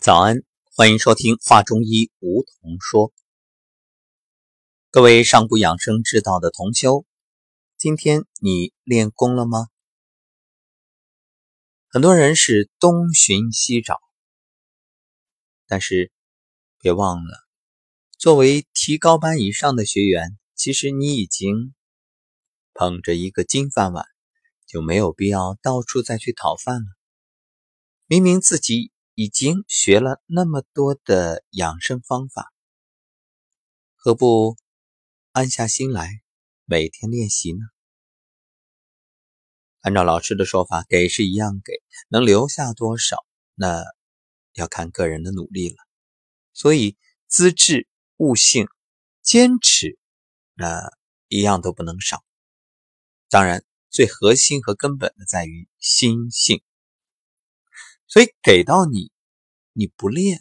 早安，欢迎收听《画中医梧桐说》。各位上古养生之道的同修，今天你练功了吗？很多人是东寻西找，但是别忘了，作为提高班以上的学员，其实你已经捧着一个金饭碗，就没有必要到处再去讨饭了。明明自己。已经学了那么多的养生方法，何不安下心来每天练习呢？按照老师的说法，给是一样给，能留下多少，那要看个人的努力了。所以资质、悟性、坚持，那一样都不能少。当然，最核心和根本的在于心性。所以给到你，你不练；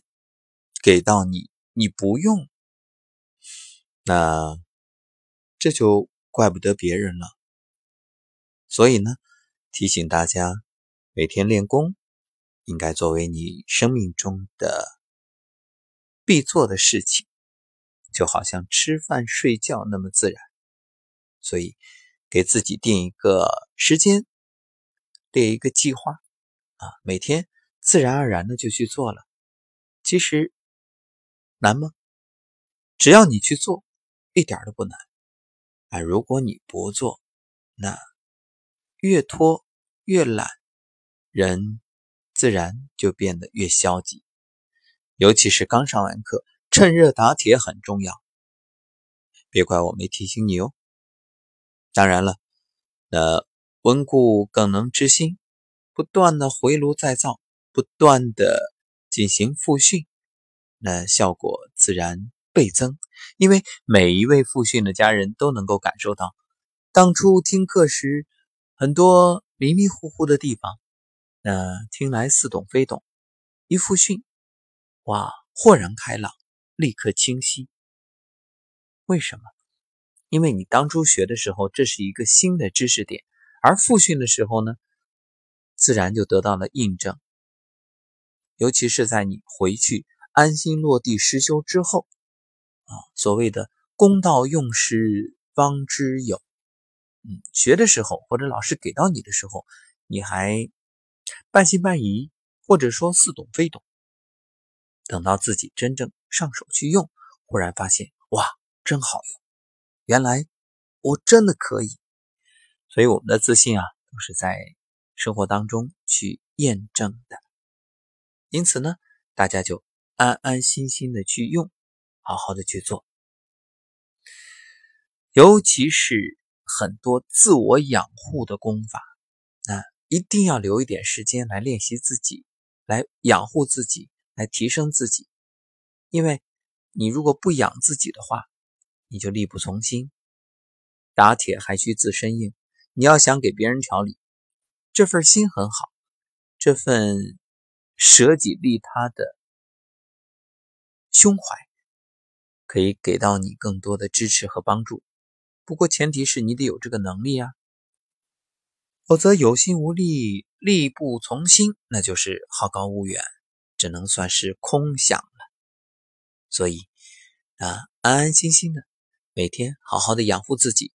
给到你，你不用，那这就怪不得别人了。所以呢，提醒大家，每天练功应该作为你生命中的必做的事情，就好像吃饭睡觉那么自然。所以，给自己定一个时间，列一个计划啊，每天。自然而然的就去做了，其实难吗？只要你去做，一点都不难。啊，如果你不做，那越拖越懒，人自然就变得越消极。尤其是刚上完课，趁热打铁很重要。别怪我没提醒你哦。当然了，那温故更能知新，不断的回炉再造。不断的进行复训，那效果自然倍增。因为每一位复训的家人都能够感受到，当初听课时很多迷迷糊糊的地方，那听来似懂非懂，一复训，哇，豁然开朗，立刻清晰。为什么？因为你当初学的时候，这是一个新的知识点，而复训的时候呢，自然就得到了印证。尤其是在你回去安心落地实修之后，啊，所谓的“公道用时方知有”，嗯，学的时候或者老师给到你的时候，你还半信半疑，或者说似懂非懂。等到自己真正上手去用，忽然发现，哇，真好用！原来我真的可以。所以我们的自信啊，都是在生活当中去验证的。因此呢，大家就安安心心的去用，好好的去做。尤其是很多自我养护的功法，啊一定要留一点时间来练习自己，来养护自己，来提升自己。因为你如果不养自己的话，你就力不从心。打铁还需自身硬，你要想给别人调理，这份心很好，这份。舍己利他的胸怀，可以给到你更多的支持和帮助。不过前提是你得有这个能力啊，否则有心无力、力不从心，那就是好高骛远，只能算是空想了。所以啊，安安心心的每天好好的养护自己。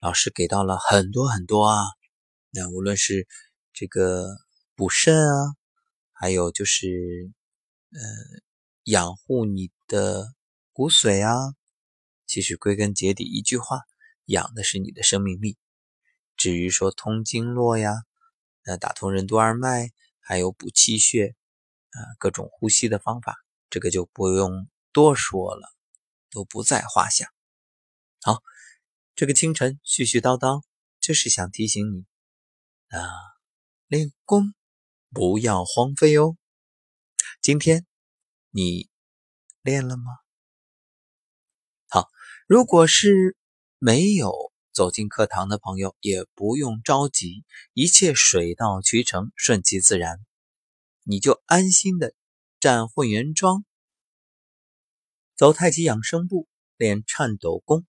老师给到了很多很多啊，那无论是这个补肾啊。还有就是，呃，养护你的骨髓啊。其实归根结底，一句话，养的是你的生命力。至于说通经络呀，那打通任督二脉，还有补气血，啊，各种呼吸的方法，这个就不用多说了，都不在话下。好，这个清晨絮絮叨叨，就是想提醒你啊，练功。不要荒废哦！今天你练了吗？好，如果是没有走进课堂的朋友，也不用着急，一切水到渠成，顺其自然。你就安心的站混元桩，走太极养生步，练颤抖功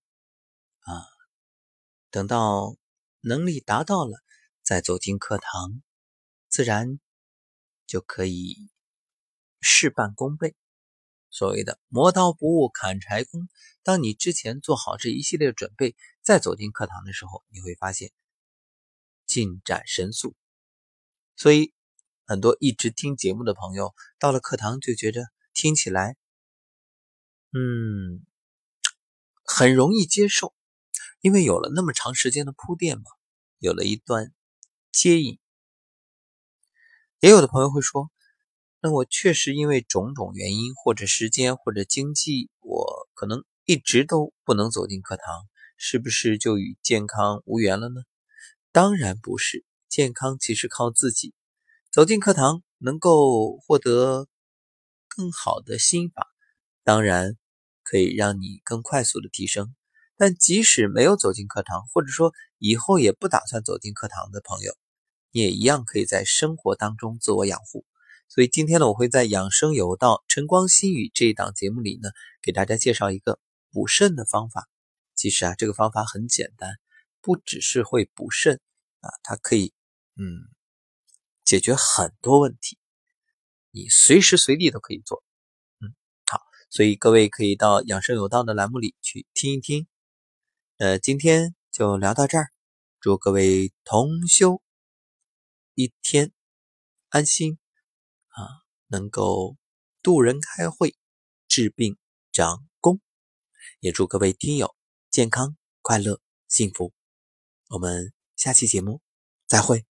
啊。等到能力达到了，再走进课堂，自然。就可以事半功倍。所谓的磨刀不误砍柴工，当你之前做好这一系列准备，再走进课堂的时候，你会发现进展神速。所以，很多一直听节目的朋友，到了课堂就觉着听起来，嗯，很容易接受，因为有了那么长时间的铺垫嘛，有了一段接引。也有的朋友会说。那我确实因为种种原因，或者时间，或者经济，我可能一直都不能走进课堂，是不是就与健康无缘了呢？当然不是，健康其实靠自己。走进课堂能够获得更好的心法，当然可以让你更快速的提升。但即使没有走进课堂，或者说以后也不打算走进课堂的朋友，你也一样可以在生活当中自我养护。所以今天呢，我会在《养生有道晨光心语》这一档节目里呢，给大家介绍一个补肾的方法。其实啊，这个方法很简单，不只是会补肾啊，它可以嗯解决很多问题，你随时随地都可以做。嗯，好，所以各位可以到《养生有道》的栏目里去听一听。呃，今天就聊到这儿，祝各位同修一天安心。啊，能够渡人开会，治病长功，也祝各位听友健康、快乐、幸福。我们下期节目再会。